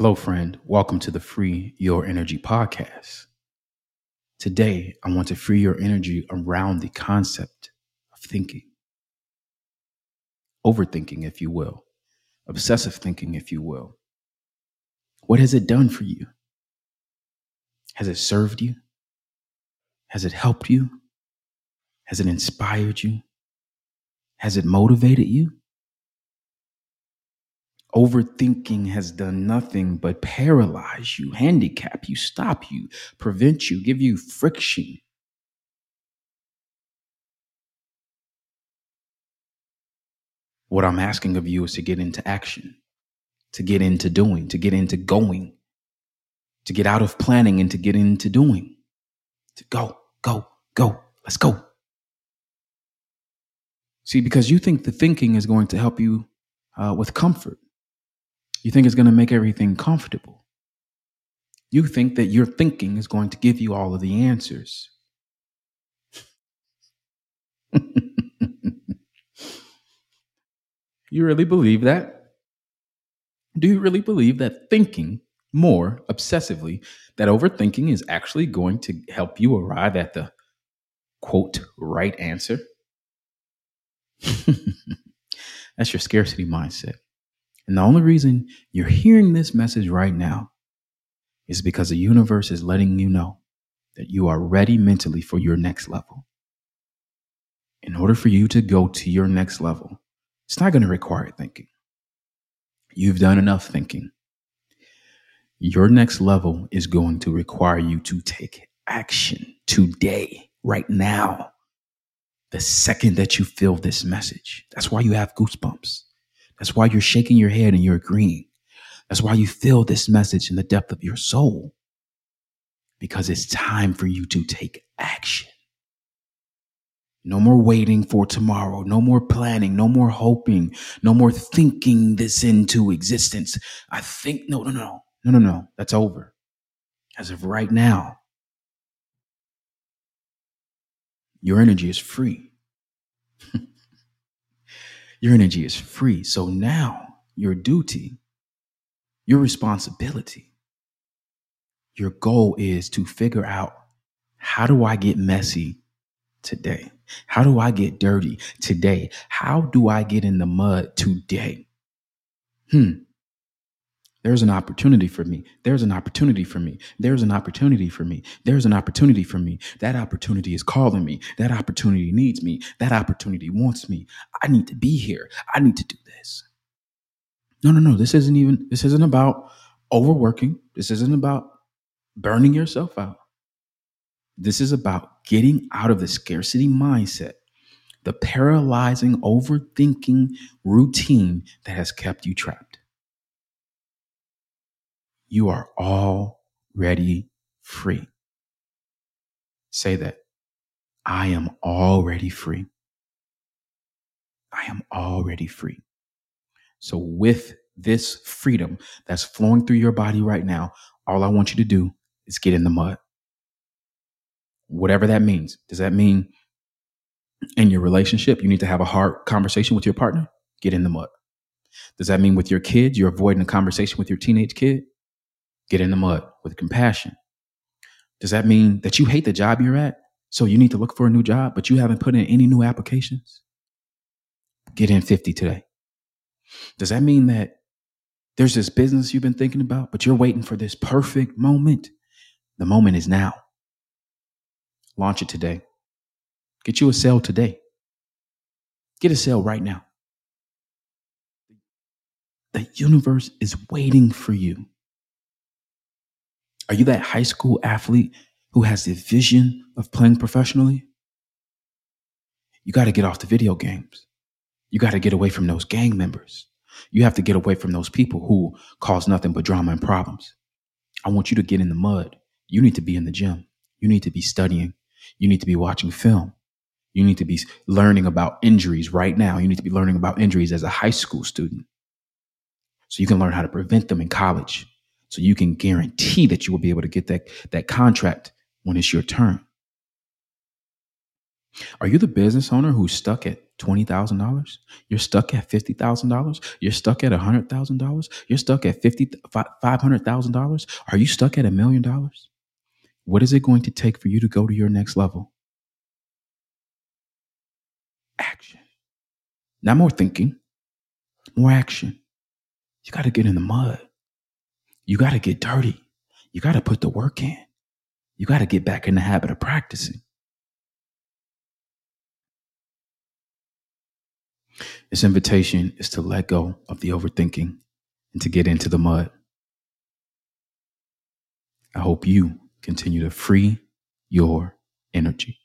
Hello, friend. Welcome to the Free Your Energy podcast. Today, I want to free your energy around the concept of thinking, overthinking, if you will, obsessive thinking, if you will. What has it done for you? Has it served you? Has it helped you? Has it inspired you? Has it motivated you? Overthinking has done nothing but paralyze you, handicap you, stop you, prevent you, give you friction. What I'm asking of you is to get into action, to get into doing, to get into going, to get out of planning and to get into doing, to go, go, go, let's go. See, because you think the thinking is going to help you uh, with comfort. You think it's going to make everything comfortable. You think that your thinking is going to give you all of the answers. you really believe that? Do you really believe that thinking more obsessively, that overthinking is actually going to help you arrive at the quote right answer? That's your scarcity mindset. And the only reason you're hearing this message right now is because the universe is letting you know that you are ready mentally for your next level. In order for you to go to your next level, it's not going to require thinking. You've done enough thinking. Your next level is going to require you to take action today, right now, the second that you feel this message. That's why you have goosebumps. That's why you're shaking your head and you're agreeing. That's why you feel this message in the depth of your soul. Because it's time for you to take action. No more waiting for tomorrow. No more planning. No more hoping. No more thinking this into existence. I think, no, no, no, no, no, no. That's over. As of right now, your energy is free. Your energy is free. So now your duty, your responsibility, your goal is to figure out how do I get messy today? How do I get dirty today? How do I get in the mud today? Hmm. There's an opportunity for me. There's an opportunity for me. There's an opportunity for me. There's an opportunity for me. That opportunity is calling me. That opportunity needs me. That opportunity wants me. I need to be here. I need to do this. No, no, no. This isn't even, this isn't about overworking. This isn't about burning yourself out. This is about getting out of the scarcity mindset, the paralyzing, overthinking routine that has kept you trapped you are already free. Say that. I am already free. I am already free. So with this freedom that's flowing through your body right now, all I want you to do is get in the mud. Whatever that means. Does that mean in your relationship, you need to have a hard conversation with your partner? Get in the mud. Does that mean with your kids, you're avoiding a conversation with your teenage kid? Get in the mud with compassion. Does that mean that you hate the job you're at? So you need to look for a new job, but you haven't put in any new applications? Get in 50 today. Does that mean that there's this business you've been thinking about, but you're waiting for this perfect moment? The moment is now. Launch it today. Get you a sale today. Get a sale right now. The universe is waiting for you. Are you that high school athlete who has the vision of playing professionally? You got to get off the video games. You got to get away from those gang members. You have to get away from those people who cause nothing but drama and problems. I want you to get in the mud. You need to be in the gym. You need to be studying. You need to be watching film. You need to be learning about injuries right now. You need to be learning about injuries as a high school student so you can learn how to prevent them in college so you can guarantee that you will be able to get that, that contract when it's your turn. Are you the business owner who's stuck at $20,000? You're stuck at $50,000? You're stuck at $100,000? You're stuck at $50, $500,000? Are you stuck at a million dollars? What is it going to take for you to go to your next level? Action. Not more thinking, more action. You got to get in the mud. You got to get dirty. You got to put the work in. You got to get back in the habit of practicing. This invitation is to let go of the overthinking and to get into the mud. I hope you continue to free your energy.